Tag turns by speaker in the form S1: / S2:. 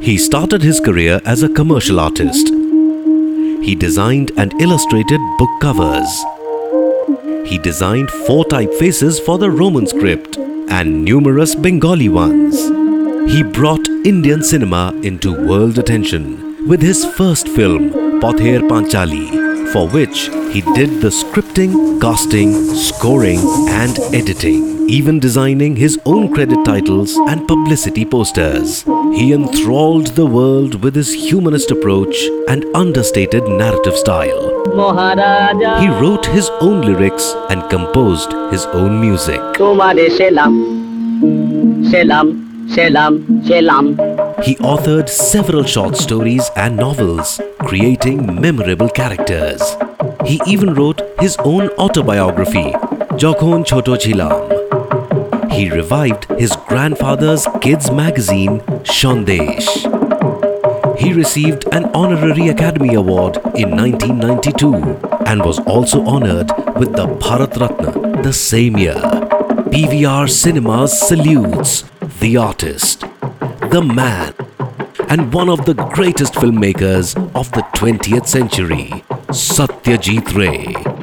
S1: He started his career as a commercial artist. He designed and illustrated book covers. He designed four typefaces for the Roman script and numerous Bengali ones. He brought Indian cinema into world attention with his first film, Pather Panchali, for which he did the scripting, casting, scoring, and editing, even designing his own credit titles and publicity posters. He enthralled the world with his humanist approach and understated narrative style. He wrote his own lyrics and composed his own music. He authored several short stories and novels, creating memorable characters. He even wrote his own autobiography, Jokhon Choto Chilam. He revived his grandfather's kids magazine, Sandesh. He received an honorary Academy Award in 1992 and was also honored with the Bharat Ratna the same year. PVR Cinemas salutes the artist, the man, and one of the greatest filmmakers of the 20th century, Satyajit Ray.